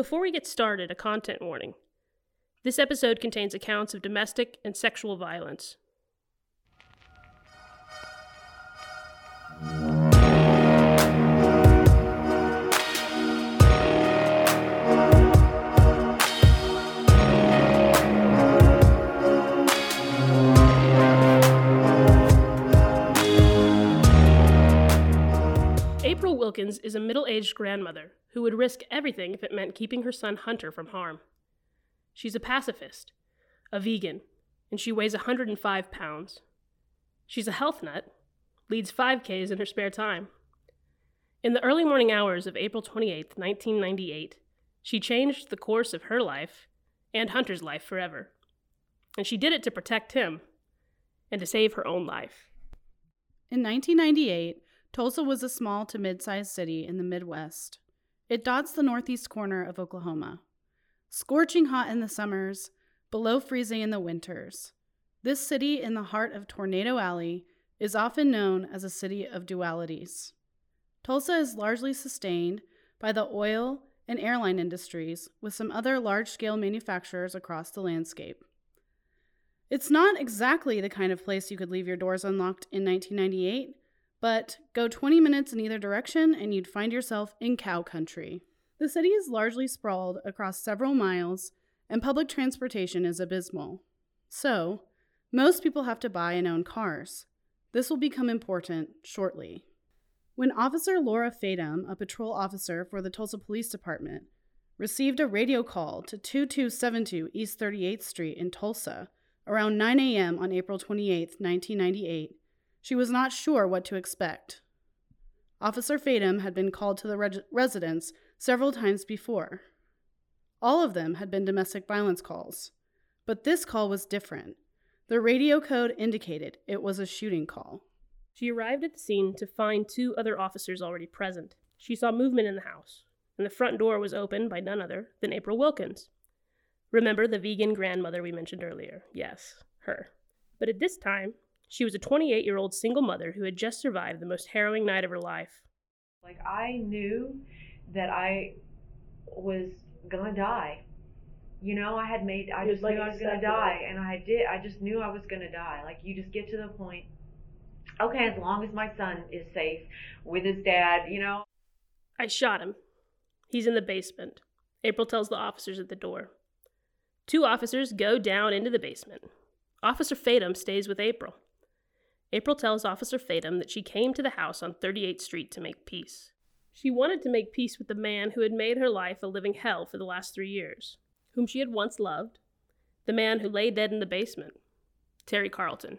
Before we get started, a content warning. This episode contains accounts of domestic and sexual violence. April Wilkens is a middle aged grandmother who would risk everything if it meant keeping her son Hunter from harm. She's a pacifist, a vegan, and she weighs 105 pounds. She's a health nut, leads 5Ks in her spare time. In the early morning hours of April 28, 1998, she changed the course of her life and Hunter's life forever. And she did it to protect him and to save her own life. In 1998, Tulsa was a small to mid sized city in the Midwest. It dots the northeast corner of Oklahoma. Scorching hot in the summers, below freezing in the winters, this city in the heart of Tornado Alley is often known as a city of dualities. Tulsa is largely sustained by the oil and airline industries, with some other large scale manufacturers across the landscape. It's not exactly the kind of place you could leave your doors unlocked in 1998, but go 20 minutes in either direction and you'd find yourself in cow country. The city is largely sprawled across several miles, and public transportation is abysmal. So, most people have to buy and own cars. This will become important shortly. When Officer Laura Fadum, a patrol officer for the Tulsa Police Department, received a radio call to 2272 East 38th Street in Tulsa around 9 a.m. on April 28, 1998, she was not sure what to expect. Officer Fadum had been called to the residence several times before. All of them had been domestic violence calls, but this call was different. The radio code indicated it was a shooting call. She arrived at the scene to find two other officers already present. She saw movement in the house, and the front door was opened by none other than April Wilkens. Remember the vegan grandmother we mentioned earlier? Yes, her. But at this time, she was a 28 year old single mother who had just survived the most harrowing night of her life. Like, I knew that I was gonna die. You know, I had made, I It was just like knew I was gonna die, and I did, I just knew I was gonna die. Like, you just get to the point, okay, as long as my son is safe with his dad, you know. I shot him. He's in the basement. April tells the officers at the door. Two officers go down into the basement. Officer Fadum stays with April. April tells Officer Fadum that she came to the house on 38th Street to make peace. She wanted to make peace with the man who had made her life a living hell for the last three years, whom she had once loved, the man who lay dead in the basement, Terry Carlton.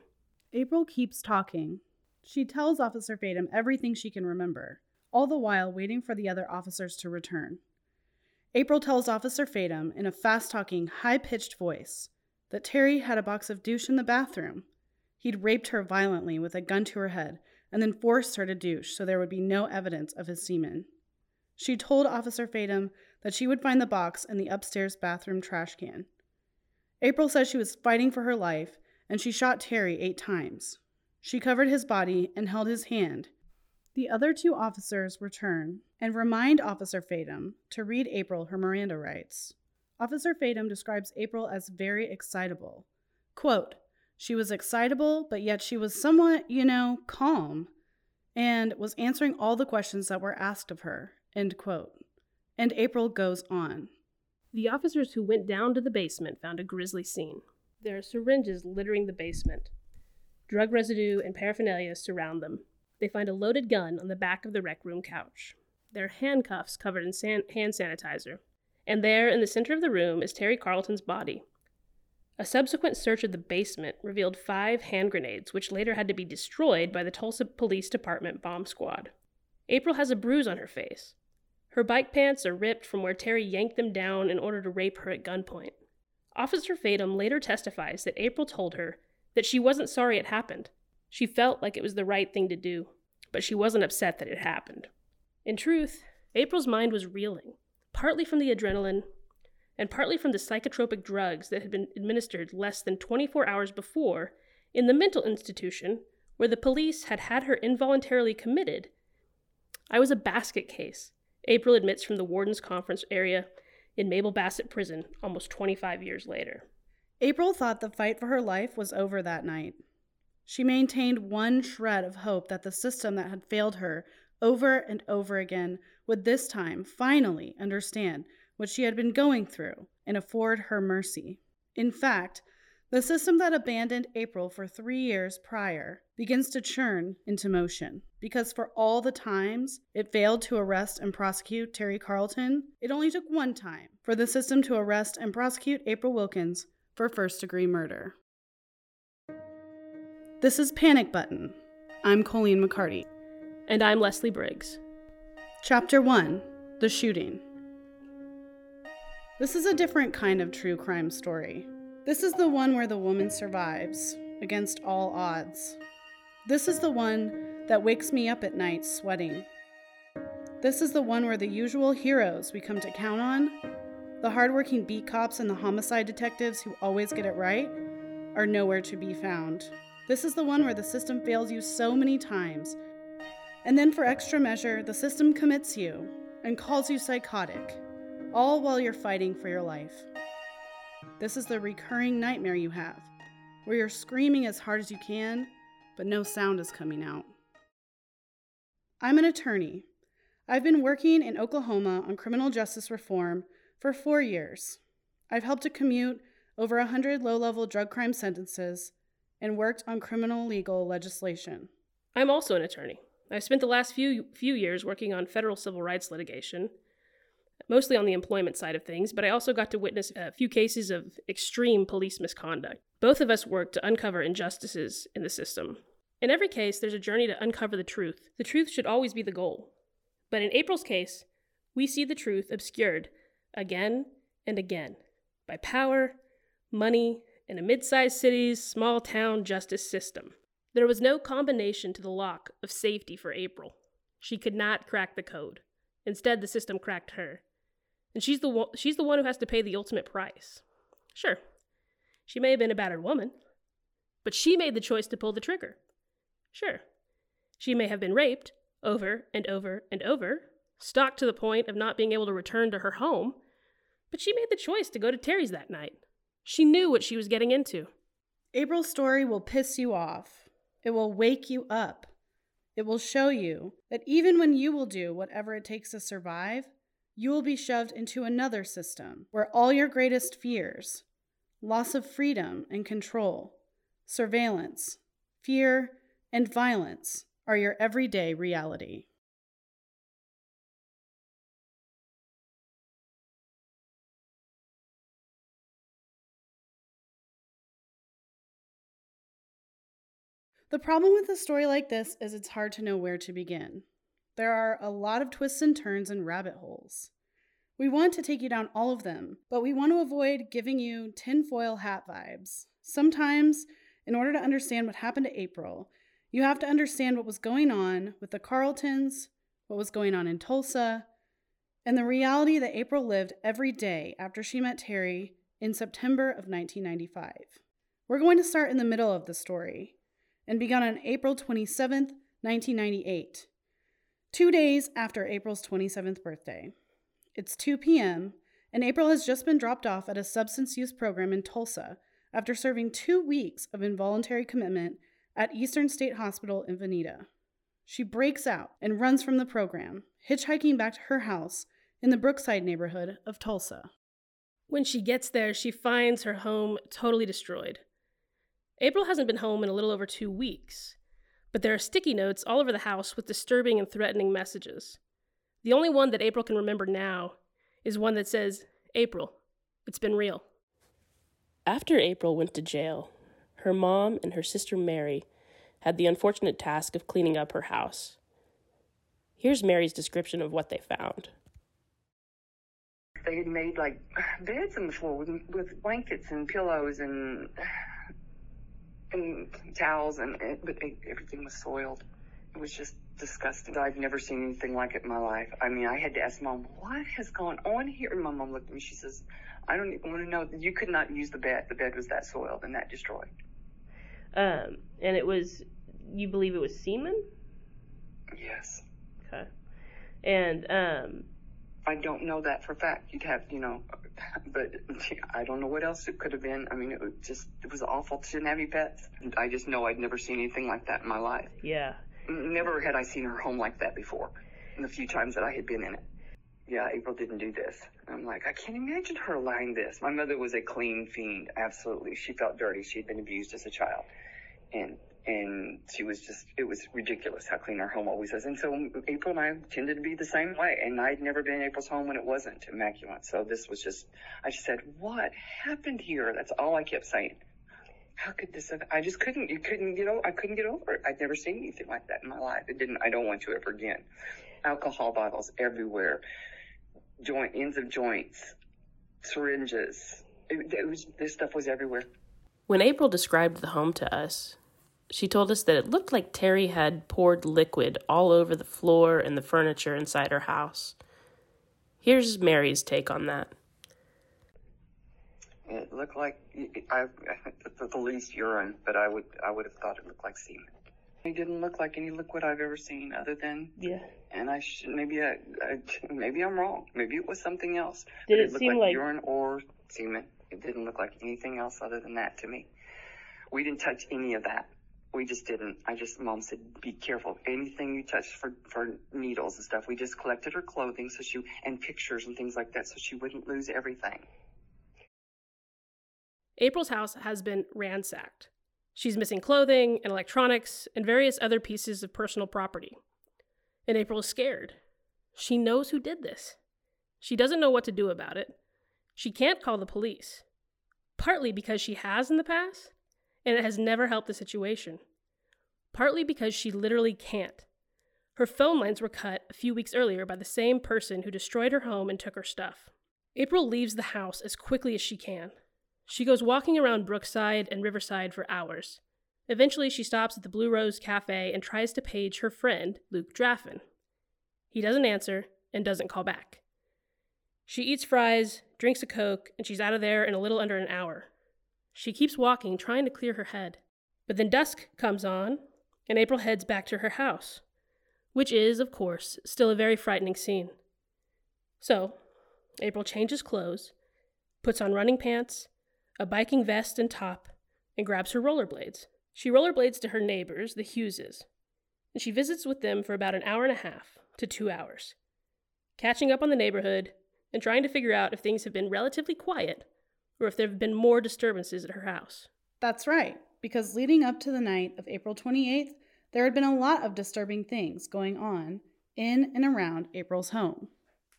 April keeps talking. She tells Officer Fadum everything she can remember, all the while waiting for the other officers to return. April tells Officer Fadum in a fast talking, high pitched voice that Terry had a box of douche in the bathroom. He'd raped her violently with a gun to her head and then forced her to douche so there would be no evidence of his semen. She told Officer Fadum that she would find the box in the upstairs bathroom trash can. April says she was fighting for her life and she shot Terry eight times. She covered his body and held his hand. The other two officers return and remind Officer Fadum to read April her Miranda rights. Officer Fadum describes April as very excitable. Quote, she was excitable, but yet she was somewhat, you know, calm and was answering all the questions that were asked of her. End quote. And April goes on. The officers who went down to the basement found a grisly scene. There are syringes littering the basement. Drug residue and paraphernalia surround them. They find a loaded gun on the back of the rec room couch. There are handcuffs covered in san- hand sanitizer. And there, in the center of the room, is Terry Carlton's body. A subsequent search of the basement revealed five hand grenades, which later had to be destroyed by the Tulsa Police Department bomb squad. April has a bruise on her face. Her bike pants are ripped from where Terry yanked them down in order to rape her at gunpoint. Officer Fadum later testifies that April told her that she wasn't sorry it happened. She felt like it was the right thing to do, but she wasn't upset that it happened. In truth, April's mind was reeling, partly from the adrenaline and partly from the psychotropic drugs that had been administered less than 24 hours before in the mental institution where the police had had her involuntarily committed. I was a basket case, April admits from the warden's conference area in Mabel Bassett Prison almost 25 years later. April thought the fight for her life was over that night. She maintained one shred of hope that the system that had failed her over and over again would this time finally understand what she had been going through and afford her mercy. In fact, the system that abandoned April for three years prior begins to churn into motion because for all the times it failed to arrest and prosecute Terry Carlton, it only took one time for the system to arrest and prosecute April Wilkens for first degree murder. This is Panic Button. I'm Colleen McCarty. And I'm Leslie Briggs. Chapter 1 The Shooting. This is a different kind of true crime story. This is the one where the woman survives, against all odds. This is the one that wakes me up at night sweating. This is the one where the usual heroes we come to count on, the hardworking beat cops and the homicide detectives who always get it right, are nowhere to be found. This is the one where the system fails you so many times. And then, for extra measure, the system commits you and calls you psychotic, all while you're fighting for your life. This is the recurring nightmare you have, where you're screaming as hard as you can, but no sound is coming out. I'm an attorney. I've been working in Oklahoma on criminal justice reform for four years. I've helped to commute over 100 low level drug crime sentences and worked on criminal legal legislation. I'm also an attorney. I've spent the last few, few years working on federal civil rights litigation, mostly on the employment side of things, but I also got to witness a few cases of extreme police misconduct. Both of us worked to uncover injustices in the system. In every case, there's a journey to uncover the truth. The truth should always be the goal. But in April's case, we see the truth obscured again and again by power, money, and a mid sized city's small town justice system. There was no combination to the lock of safety for April. She could not crack the code. Instead, the system cracked her. And she's the, one, she's the one who has to pay the ultimate price. Sure, she may have been a battered woman, but she made the choice to pull the trigger. Sure, she may have been raped over and over and over, stalked to the point of not being able to return to her home, but she made the choice to go to Terry's that night. She knew what she was getting into. April's story will piss you off. It will wake you up. It will show you that even when you will do whatever it takes to survive, you will be shoved into another system where all your greatest fears loss of freedom and control, surveillance, fear, and violence are your everyday reality. The problem with a story like this is it's hard to know where to begin. There are a lot of twists and turns and rabbit holes. We want to take you down all of them, but we want to avoid giving you tinfoil hat vibes. Sometimes, in order to understand what happened to April, you have to understand what was going on with the Carltons, what was going on in Tulsa, and the reality that April lived every day after she met Terry in September of 1995. We're going to start in the middle of the story and begin on April 27th, 1998, two days after April's 27th birthday. It's 2 p.m., and April has just been dropped off at a substance use program in Tulsa after serving two weeks of involuntary commitment at Eastern State Hospital in Vinita. She breaks out and runs from the program, hitchhiking back to her house in the Brookside neighborhood of Tulsa. When she gets there, she finds her home totally destroyed. April hasn't been home in a little over two weeks, but there are sticky notes all over the house with disturbing and threatening messages. The only one that April can remember now is one that says, April, it's been real. After April went to jail, her mom and her sister Mary had the unfortunate task of cleaning up her house. Here's Mary's description of what they found. They had made like beds on the floor with, with blankets and pillows and and towels, and but everything was soiled. It was just disgusting. I've never seen anything like it in my life. I mean, I had to ask mom, what has gone on here? And my mom looked at me. She says, I don't even want to know. You could not use the bed. The bed was that soiled and that destroyed. Um, and it was, you believe it was semen? Yes. Okay. And um, I don't know that for a fact. You'd have, you know, but I don't know what else it could have been. I mean, it was just, it was awful to have any pets. I just know I'd never seen anything like that in my life. Yeah. Never had I seen her home like that before in the few times that I had been in it. Yeah, April didn't do this. I'm like, I can't imagine her allowing this. My mother was a clean fiend. Absolutely. She felt dirty. She had been abused as a child. And and she was just it was ridiculous how clean our home always is. And so april and i tended to be the same way and i'd never been in april's home when it wasn't immaculate. So this was just i just said what happened here? That's all i kept saying. How could this have i just couldn't you couldn't get over i couldn't get over it. I'd never seen anything like that in my life. It didn't i don't want to ever again. Alcohol bottles everywhere joint ends of joints syringes. It, it was this stuff was everywhere. When april described the home to us she told us that it looked like Terry had poured liquid all over the floor and the furniture inside her house. Here's Mary's take on that. It looked like I, the least urine, but I would I would have thought it looked like semen. It didn't look like any liquid I've ever seen, other than yeah. And I should maybe I, I maybe I'm wrong. Maybe it was something else. Did it, it seem like, like urine or semen? It didn't look like anything else other than that to me. We didn't touch any of that we just didn't. I just, mom said, be careful. Anything you touch for, for needles and stuff. We just collected her clothing so she, and pictures and things like that so she wouldn't lose everything. April's house has been ransacked. She's missing clothing and electronics and various other pieces of personal property. And April is scared. She knows who did this. She doesn't know what to do about it. She can't call the police, partly because she has in the past, and it has never helped the situation. Partly because she literally can't. Her phone lines were cut a few weeks earlier by the same person who destroyed her home and took her stuff. April leaves the house as quickly as she can. She goes walking around Brookside and Riverside for hours. Eventually, she stops at the Blue Rose Cafe and tries to page her friend, Luke Draffin. He doesn't answer and doesn't call back. She eats fries, drinks a Coke, and she's out of there in a little under an hour. She keeps walking, trying to clear her head. But then dusk comes on, and April heads back to her house, which is, of course, still a very frightening scene. So, April changes clothes, puts on running pants, a biking vest and top, and grabs her rollerblades. She rollerblades to her neighbors, the Hugheses, and she visits with them for about an hour and a half to two hours, catching up on the neighborhood and trying to figure out if things have been relatively quiet or if there have been more disturbances at her house. That's right, because leading up to the night of April 28th, there had been a lot of disturbing things going on in and around April's home.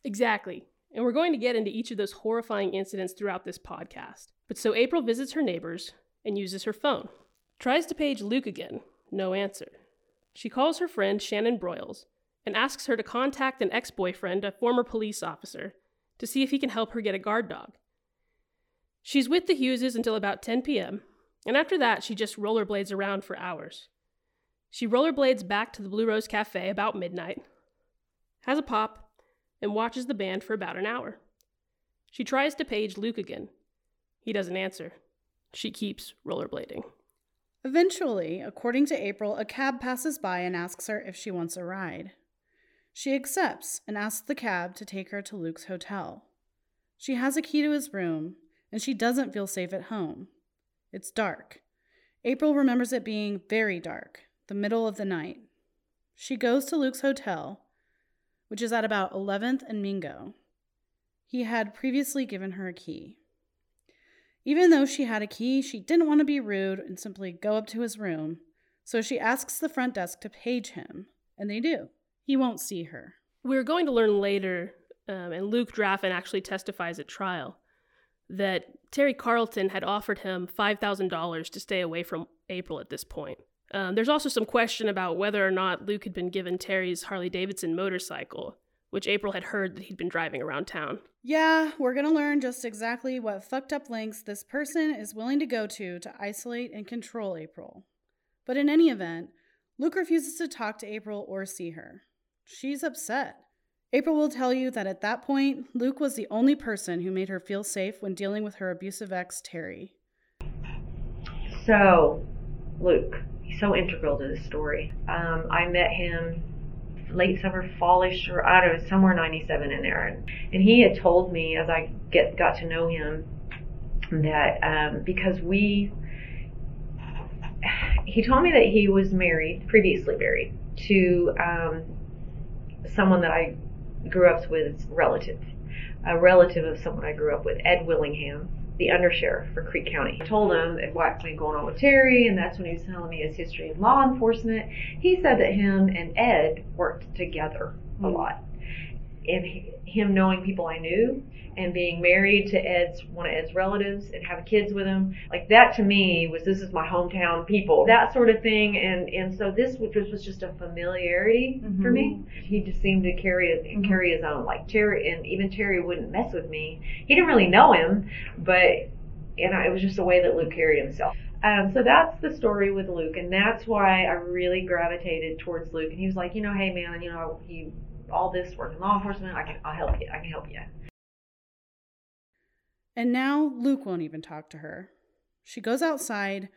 Exactly. And we're going to get into each of those horrifying incidents throughout this podcast. But so April visits her neighbors and uses her phone. Tries to page Luke again, no answer. She calls her friend Shannon Broyles and asks her to contact an ex boyfriend, a former police officer, to see if he can help her get a guard dog. She's with the Hugheses until about 10 p.m., and after that, she just rollerblades around for hours. She rollerblades back to the Blue Rose Cafe about midnight, has a pop, and watches the band for about an hour. She tries to page Luke again. He doesn't answer. She keeps rollerblading. Eventually, according to April, a cab passes by and asks her if she wants a ride. She accepts and asks the cab to take her to Luke's hotel. She has a key to his room, and she doesn't feel safe at home. It's dark. April remembers it being very dark, the middle of the night. She goes to Luke's hotel, which is at about 11th and Mingo. He had previously given her a key. Even though she had a key, she didn't want to be rude and simply go up to his room, so she asks the front desk to page him, and they do. He won't see her. We're going to learn later, um, and Luke Draffin actually testifies at trial, that Terry Carlton had offered him $5,000 to stay away from April at this point. Um, there's also some question about whether or not Luke had been given Terry's Harley Davidson motorcycle, which April had heard that he'd been driving around town. Yeah, we're going to learn just exactly what fucked up lengths this person is willing to go to to isolate and control April. But in any event, Luke refuses to talk to April or see her. She's upset. April will tell you that at that point, Luke was the only person who made her feel safe when dealing with her abusive ex, Terry. So, Luke, he's so integral to the story. Um, I met him late summer, fallish, or I don't know, somewhere 97 in there. And, and he had told me as I get got to know him that um, because we, he told me that he was married, previously married, to um, someone that I grew up with, relatives. a relative of someone I grew up with, Ed Willingham the undersheriff for Creek County. I told him at what's been going on with Terry, and that's when he was telling me his history in law enforcement. He said that him and Ed worked together a hmm. lot. And him knowing people I knew and being married to Ed's one of Ed's relatives and having kids with him, like that to me was this is my hometown people, that sort of thing. And and so this was, was just a familiarity mm-hmm. for me. He just seemed to carry mm-hmm. carry his own. Like Terry and even Terry wouldn't mess with me. He didn't really know him, but and I, it was just the way that Luke carried himself. Um, so that's the story with Luke, and that's why I really gravitated towards Luke. And he was like, you know, hey man, you know, he all this work in law enforcement. I can, I'll help you. I can help you. And now Luke won't even talk to her. She goes outside,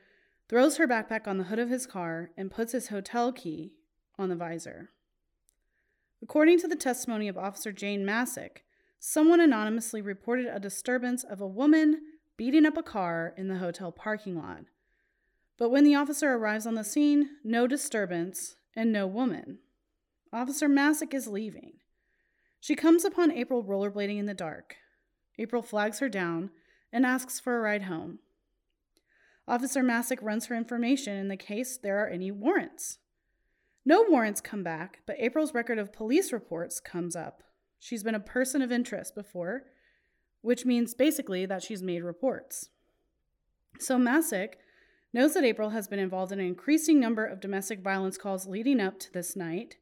throws her backpack on the hood of his car, and puts his hotel key on the visor. According to the testimony of Officer Jane Masick, someone anonymously reported a disturbance of a woman beating up a car in the hotel parking lot. But when the officer arrives on the scene, no disturbance and no woman. Officer Masick is leaving. She comes upon April rollerblading in the dark. April flags her down and asks for a ride home. Officer Masick runs for information in the case there are any warrants. No warrants come back, but April's record of police reports comes up. She's been a person of interest before, which means basically that she's made reports. So Masick knows that April has been involved in an increasing number of domestic violence calls leading up to this night,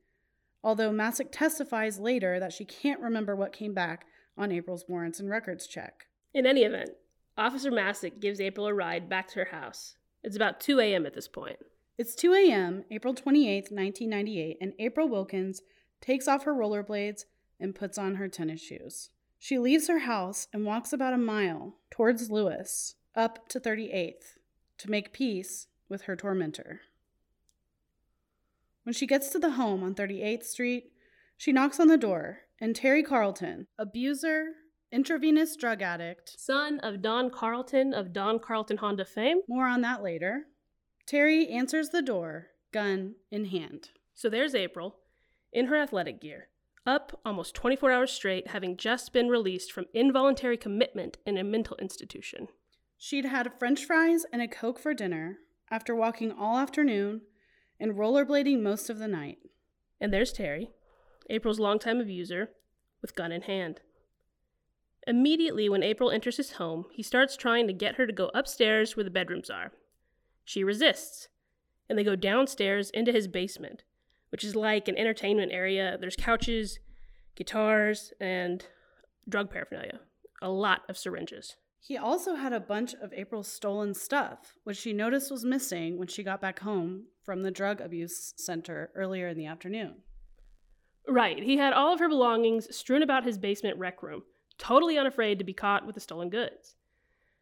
although Masick testifies later that she can't remember what came back on April's warrants and records check. In any event, Officer Masick gives April a ride back to her house. It's about 2 a.m. at this point. It's 2 a.m., April 28, 1998, and April Wilkens takes off her rollerblades and puts on her tennis shoes. She leaves her house and walks about a mile towards Lewis, up to 38th, to make peace with her tormentor. When she gets to the home on 38th Street, she knocks on the door and Terry Carlton, abuser, intravenous drug addict, son of Don Carlton of Don Carlton Honda fame. More on that later. Terry answers the door, gun in hand. So there's April, in her athletic gear, up almost 24 hours straight, having just been released from involuntary commitment in a mental institution. She'd had french fries and a Coke for dinner after walking all afternoon and rollerblading most of the night. And there's Terry, April's longtime abuser, with gun in hand. Immediately when April enters his home, he starts trying to get her to go upstairs where the bedrooms are. She resists, and they go downstairs into his basement, which is like an entertainment area. There's couches, guitars, and drug paraphernalia. A lot of syringes. He also had a bunch of April's stolen stuff, which she noticed was missing when she got back home from the drug abuse center earlier in the afternoon. Right. He had all of her belongings strewn about his basement rec room, totally unafraid to be caught with the stolen goods.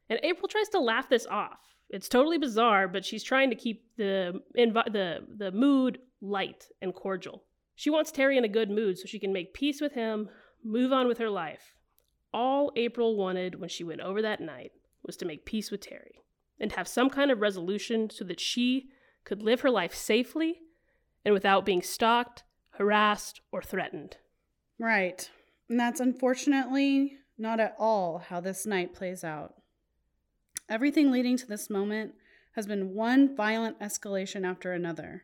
And April tries to laugh this off. It's totally bizarre, but she's trying to keep the invi- the the mood light and cordial. She wants Terry in a good mood so she can make peace with him, move on with her life. All April wanted when she went over that night was to make peace with Terry and have some kind of resolution so that she could live her life safely and without being stalked, harassed, or threatened. Right. And that's unfortunately not at all how this night plays out. Everything leading to this moment has been one violent escalation after another.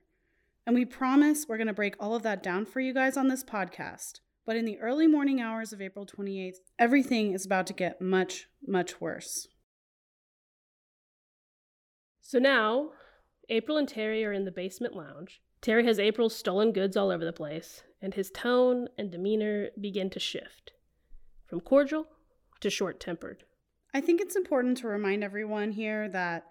And we promise we're going to break all of that down for you guys on this podcast. But in the early morning hours of April 28th, everything is about to get much, much worse. So now, April and Terry are in the basement lounge, Terry has April's stolen goods all over the place, and his tone and demeanor begin to shift from cordial to short tempered. I think it's important to remind everyone here that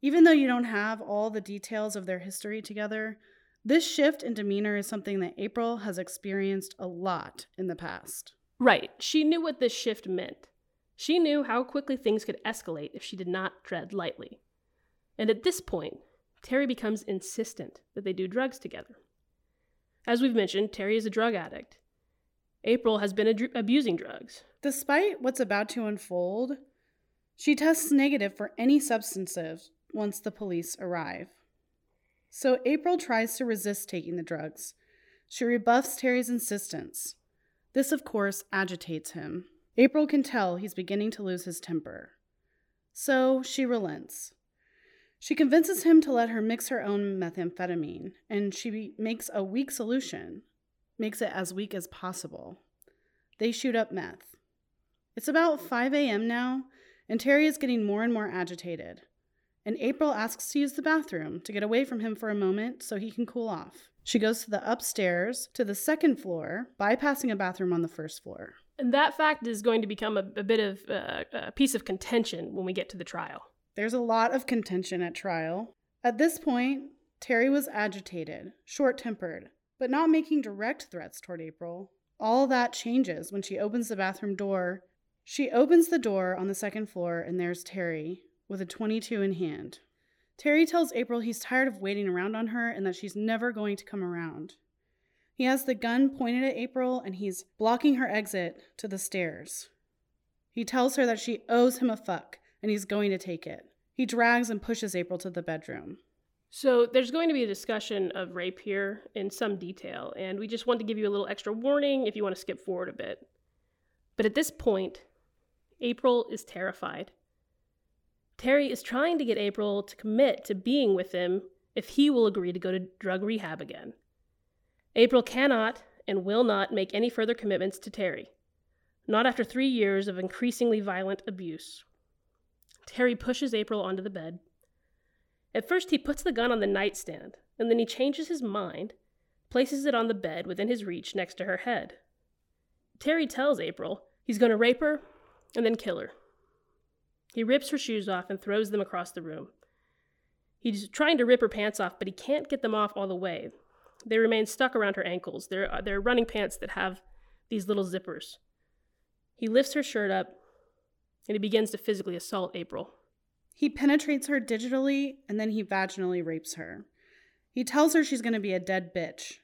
even though you don't have all the details of their history together, this shift in demeanor is something that April has experienced a lot in the past. Right. She knew what this shift meant. She knew how quickly things could escalate if she did not tread lightly. And at this point, Terry becomes insistent that they do drugs together. As we've mentioned, Terry is a drug addict. April has been ad- abusing drugs. Despite what's about to unfold, she tests negative for any substances once the police arrive. So April tries to resist taking the drugs. She rebuffs Terry's insistence. This, of course, agitates him. April can tell he's beginning to lose his temper. So she relents. She convinces him to let her mix her own methamphetamine, and she makes a weak solution, makes it as weak as possible. They shoot up meth. It's about 5 a.m. now, and Terry is getting more and more agitated. And April asks to use the bathroom to get away from him for a moment so he can cool off. She goes to the upstairs to the second floor, bypassing a bathroom on the first floor. And that fact is going to become a, a bit of uh, a piece of contention when we get to the trial. There's a lot of contention at trial. At this point, Terry was agitated, short tempered, but not making direct threats toward April. All that changes when she opens the bathroom door. She opens the door on the second floor, and there's Terry with a 22 in hand. Terry tells April he's tired of waiting around on her and that she's never going to come around. He has the gun pointed at April and he's blocking her exit to the stairs. He tells her that she owes him a fuck and he's going to take it. He drags and pushes April to the bedroom. So there's going to be a discussion of rape here in some detail, and we just want to give you a little extra warning if you want to skip forward a bit. But at this point, April is terrified. Terry is trying to get April to commit to being with him if he will agree to go to drug rehab again. April cannot and will not make any further commitments to Terry, not after three years of increasingly violent abuse. Terry pushes April onto the bed. At first, he puts the gun on the nightstand, and then he changes his mind, places it on the bed within his reach next to her head. Terry tells April he's going to rape her and then kill her. He rips her shoes off and throws them across the room. He's trying to rip her pants off, but he can't get them off all the way. They remain stuck around her ankles. They're, uh, they're running pants that have these little zippers. He lifts her shirt up and he begins to physically assault April. He penetrates her digitally and then he vaginally rapes her. He tells her she's going to be a dead bitch.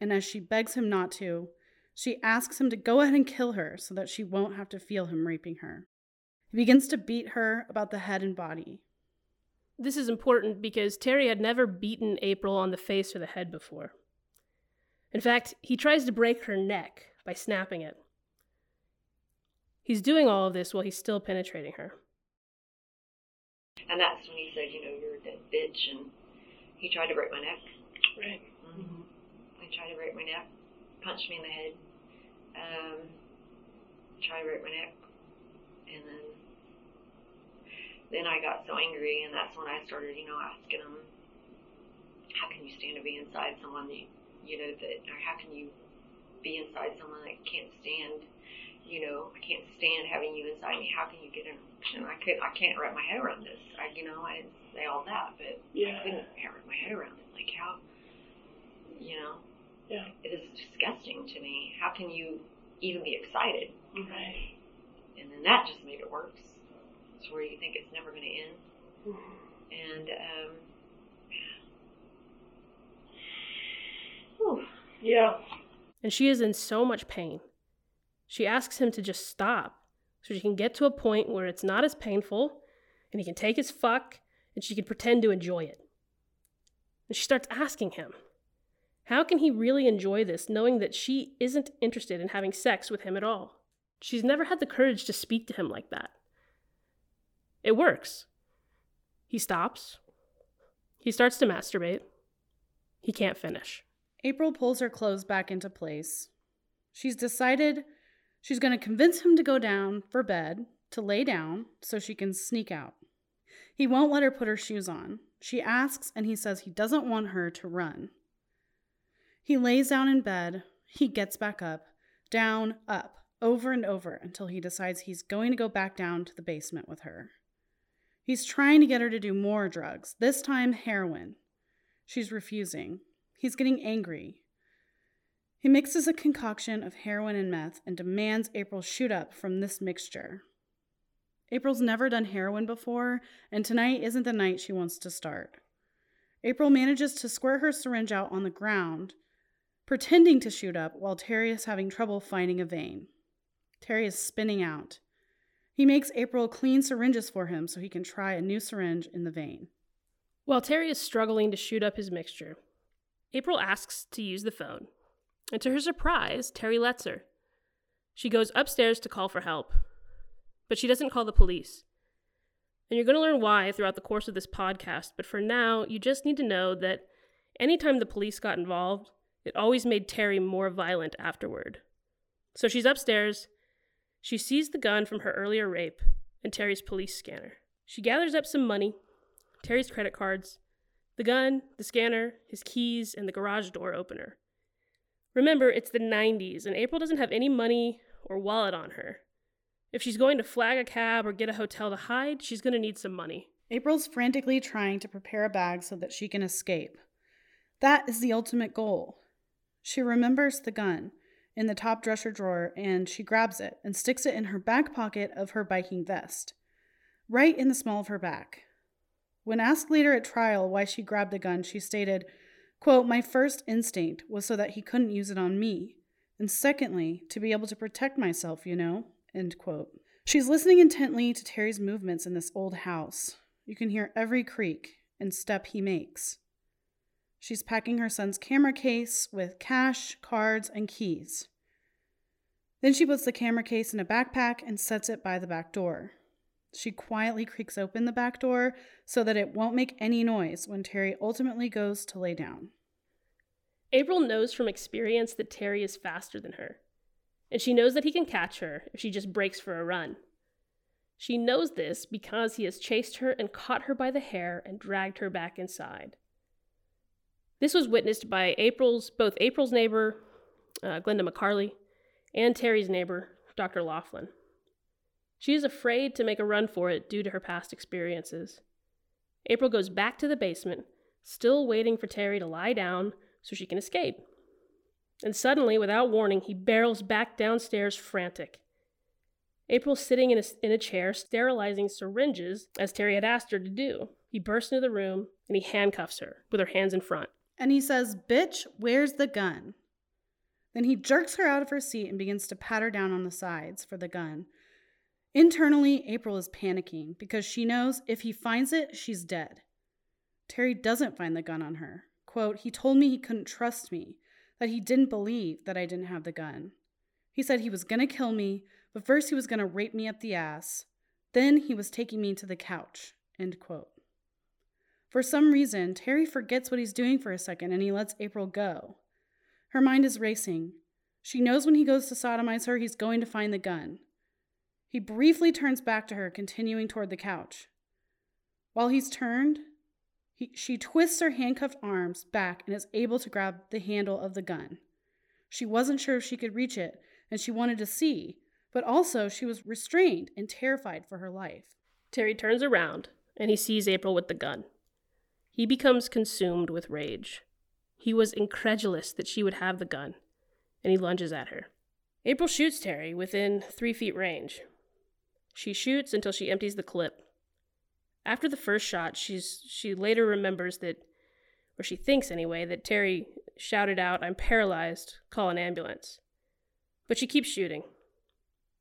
And as she begs him not to, she asks him to go ahead and kill her so that she won't have to feel him raping her. He begins to beat her about the head and body. This is important because Terry had never beaten April on the face or the head before. In fact, he tries to break her neck by snapping it. He's doing all of this while he's still penetrating her. And that's when he said, you know, you're a dead bitch, and he tried to break my neck. Right. Mm-hmm. He tried to break my neck, punched me in the head, um, tried to break my neck, and then then I got so angry, and that's when I started, you know, asking him, how can you stand to be inside someone that, you know, that, or how can you be inside someone that can't stand, you know, I can't stand having you inside me. How can you get in? And I could, I can't wrap my head around this. I, you know, I didn't say all that, but Yeah. I couldn't wrap my head around it. Like how, you know, Yeah. it is disgusting to me. How can you even be excited? Right. And then that just made it worse. It's where you think it's never going to end. And, um, whew. Yeah. And she is in so much pain. She asks him to just stop so she can get to a point where it's not as painful and he can take his fuck and she can pretend to enjoy it. And she starts asking him, how can he really enjoy this knowing that she isn't interested in having sex with him at all? She's never had the courage to speak to him like that. It works. He stops. He starts to masturbate. He can't finish. April pulls her clothes back into place. She's decided she's going to convince him to go down for bed, to lay down, so she can sneak out. He won't let her put her shoes on. She asks, and he says he doesn't want her to run. He lays down in bed. He gets back up, down, up, over and over until he decides he's going to go back down to the basement with her. He's trying to get her to do more drugs, this time heroin. She's refusing. He's getting angry. He mixes a concoction of heroin and meth and demands April shoot up from this mixture. April's never done heroin before, and tonight isn't the night she wants to start. April manages to squirt her syringe out on the ground. pretending to shoot up while Terry is having trouble finding a vein. Terry is spinning out. He makes April clean syringes for him so he can try a new syringe in the vein. While Terry is struggling to shoot up his mixture, April asks to use the phone, and to her surprise, Terry lets her. She goes upstairs to call for help, but she doesn't call the police. And you're going to learn why throughout the course of this podcast, but for now, you just need to know that anytime the police got involved, it always made Terry more violent afterward. So she's upstairs. She sees the gun from her earlier rape and Terry's police scanner. She gathers up some money, Terry's credit cards, the gun, the scanner, his keys, and the garage door opener. Remember, it's the 90s, and April doesn't have any money or wallet on her. If she's going to flag a cab or get a hotel to hide, she's going to need some money. April's frantically trying to prepare a bag so that she can escape. That is the ultimate goal. She remembers the gun in the top dresser drawer and she grabs it and sticks it in her back pocket of her biking vest, right in the small of her back. When asked later at trial why she grabbed the gun, she stated, quote, My first instinct was so that he couldn't use it on me. And secondly, to be able to protect myself, you know, end quote. She's listening intently to Terry's movements in this old house. You can hear every creak and step he makes. She's packing her son's camera case with cash, cards, and keys. Then she puts the camera case in a backpack and sets it by the back door. She quietly creaks open the back door so that it won't make any noise when Terry ultimately goes to lay down. April knows from experience that Terry is faster than her, and she knows that he can catch her if she just breaks for a run. She knows this because he has chased her and caught her by the hair and dragged her back inside. This was witnessed by April's both April's neighbor, uh, Glenda McCarley, and Terry's neighbor, Dr. Laughlin. She is afraid to make a run for it due to her past experiences. April goes back to the basement, still waiting for Terry to lie down so she can escape. And suddenly, without warning, he barrels back downstairs frantic. April's sitting in a, in a chair, sterilizing syringes, as Terry had asked her to do. He bursts into the room and he handcuffs her with her hands in front. And he says, Bitch, where's the gun? Then he jerks her out of her seat and begins to pat her down on the sides for the gun. Internally, April is panicking because she knows if he finds it, she's dead. Terry doesn't find the gun on her. Quote, he told me he couldn't trust me, that he didn't believe that I didn't have the gun. He said he was going to kill me, but first he was going to rape me up the ass. Then he was taking me to the couch. End quote. For some reason, Terry forgets what he's doing for a second and he lets April go. Her mind is racing. She knows when he goes to sodomize her, he's going to find the gun. He briefly turns back to her, continuing toward the couch. While he's turned, he, she twists her handcuffed arms back and is able to grab the handle of the gun. She wasn't sure if she could reach it, and she wanted to see, but also she was restrained and terrified for her life. Terry turns around and he sees April with the gun. He becomes consumed with rage. He was incredulous that she would have the gun, and he lunges at her. April shoots Terry within three feet range. She shoots until she empties the clip. After the first shot, she's she later remembers that, or she thinks anyway, that Terry shouted out, I'm paralyzed, call an ambulance. But she keeps shooting.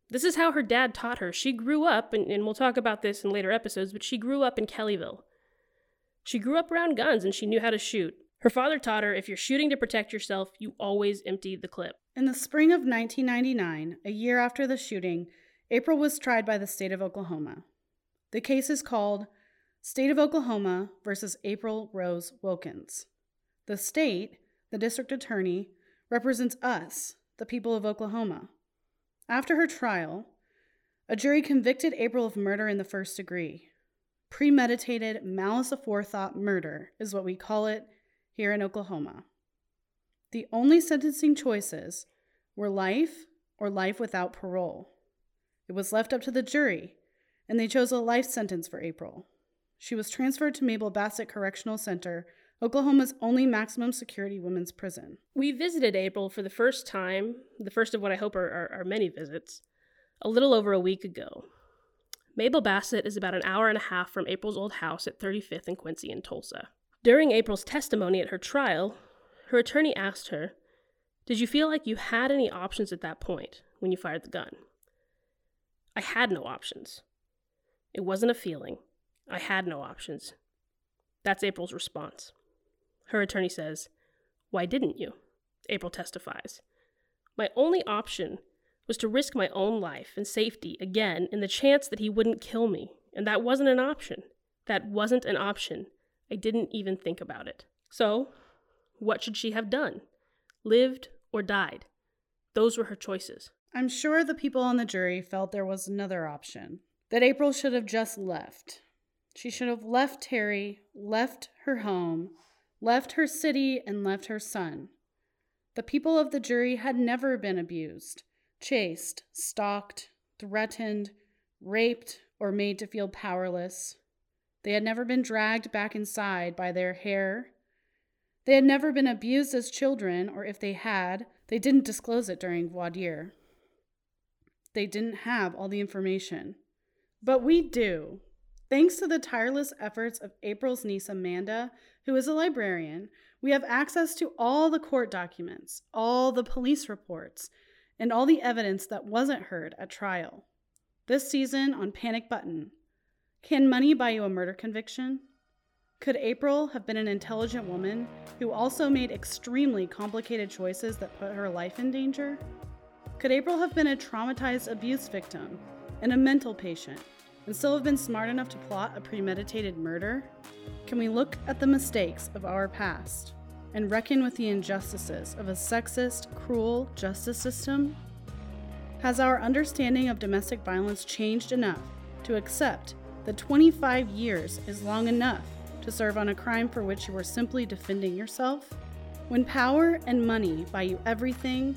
This is how her dad taught her. She grew up, and, and we'll talk about this in later episodes, but she grew up in Kellyville. She grew up around guns and she knew how to shoot. Her father taught her if you're shooting to protect yourself, you always empty the clip. In the spring of 1999, a year after the shooting, April was tried by the state of Oklahoma. The case is called State of Oklahoma versus April Rose Wilkens. The state, the district attorney, represents us, the people of Oklahoma. After her trial, a jury convicted April of murder in the first degree. Premeditated, malice aforethought murder is what we call it here in Oklahoma. The only sentencing choices were life or life without parole. It was left up to the jury, and they chose a life sentence for April. She was transferred to Mabel Bassett Correctional Center, Oklahoma's only maximum security women's prison. We visited April for the first time, the first of what I hope are, are, are many visits, a little over a week ago. Mabel Bassett is about an hour and a half from April's old house at 35th and Quincy in Tulsa. During April's testimony at her trial, her attorney asked her, Did you feel like you had any options at that point when you fired the gun? I had no options. It wasn't a feeling. I had no options. That's April's response. Her attorney says, Why didn't you? April testifies. My only option was to risk my own life and safety again in the chance that he wouldn't kill me, and that wasn't an option. That wasn't an option. I didn't even think about it. So, what should she have done? Lived or died? Those were her choices. I'm sure the people on the jury felt there was another option that April should have just left. She should have left Terry, left her home, left her city, and left her son. The people of the jury had never been abused, chased, stalked, threatened, raped, or made to feel powerless. They had never been dragged back inside by their hair. They had never been abused as children, or if they had, they didn't disclose it during dire. They didn't have all the information. But we do. Thanks to the tireless efforts of April's niece Amanda, who is a librarian, we have access to all the court documents, all the police reports, and all the evidence that wasn't heard at trial. This season on Panic Button Can money buy you a murder conviction? Could April have been an intelligent woman who also made extremely complicated choices that put her life in danger? Could April have been a traumatized abuse victim and a mental patient and still have been smart enough to plot a premeditated murder? Can we look at the mistakes of our past and reckon with the injustices of a sexist, cruel justice system? Has our understanding of domestic violence changed enough to accept that 25 years is long enough to serve on a crime for which you were simply defending yourself? When power and money buy you everything,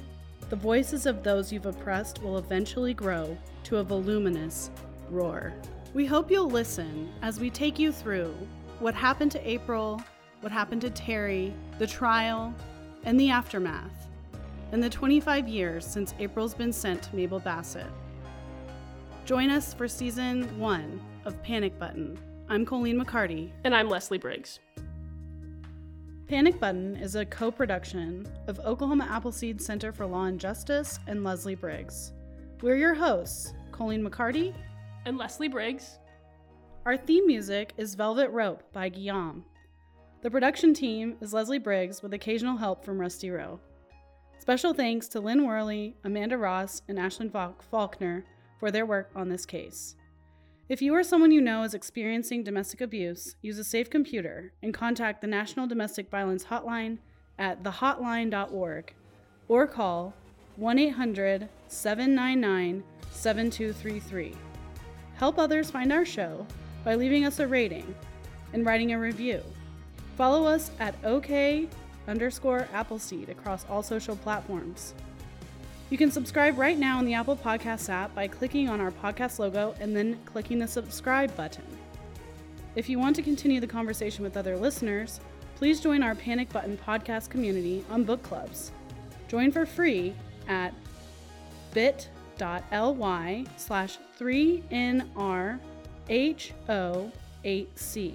the voices of those you've oppressed will eventually grow to a voluminous roar. We hope you'll listen as we take you through what happened to April, what happened to Terry, the trial, and the aftermath, in the 25 years since April's been sent to Mabel Bassett. Join us for season one of Panic Button. I'm Colleen McCarty. And I'm Leslie Briggs. Panic Button is a co production of Oklahoma Appleseed Center for Law and Justice and Leslie Briggs. We're your hosts, Colleen McCarty and Leslie Briggs. Our theme music is Velvet Rope by Guillaume. The production team is Leslie Briggs with occasional help from Rusty Rowe. Special thanks to Lynn Worley, Amanda Ross, and Ashlyn Faulkner for their work on this case. If you or someone you know is experiencing domestic abuse, use a safe computer and contact the National Domestic Violence Hotline at thehotline.org or call 1 800 799 7233. Help others find our show by leaving us a rating and writing a review. Follow us at OK underscore Appleseed across all social platforms. You can subscribe right now in the Apple Podcasts app by clicking on our podcast logo and then clicking the subscribe button. If you want to continue the conversation with other listeners, please join our Panic Button podcast community on book clubs. Join for free at bit.ly slash 3NRHO8C.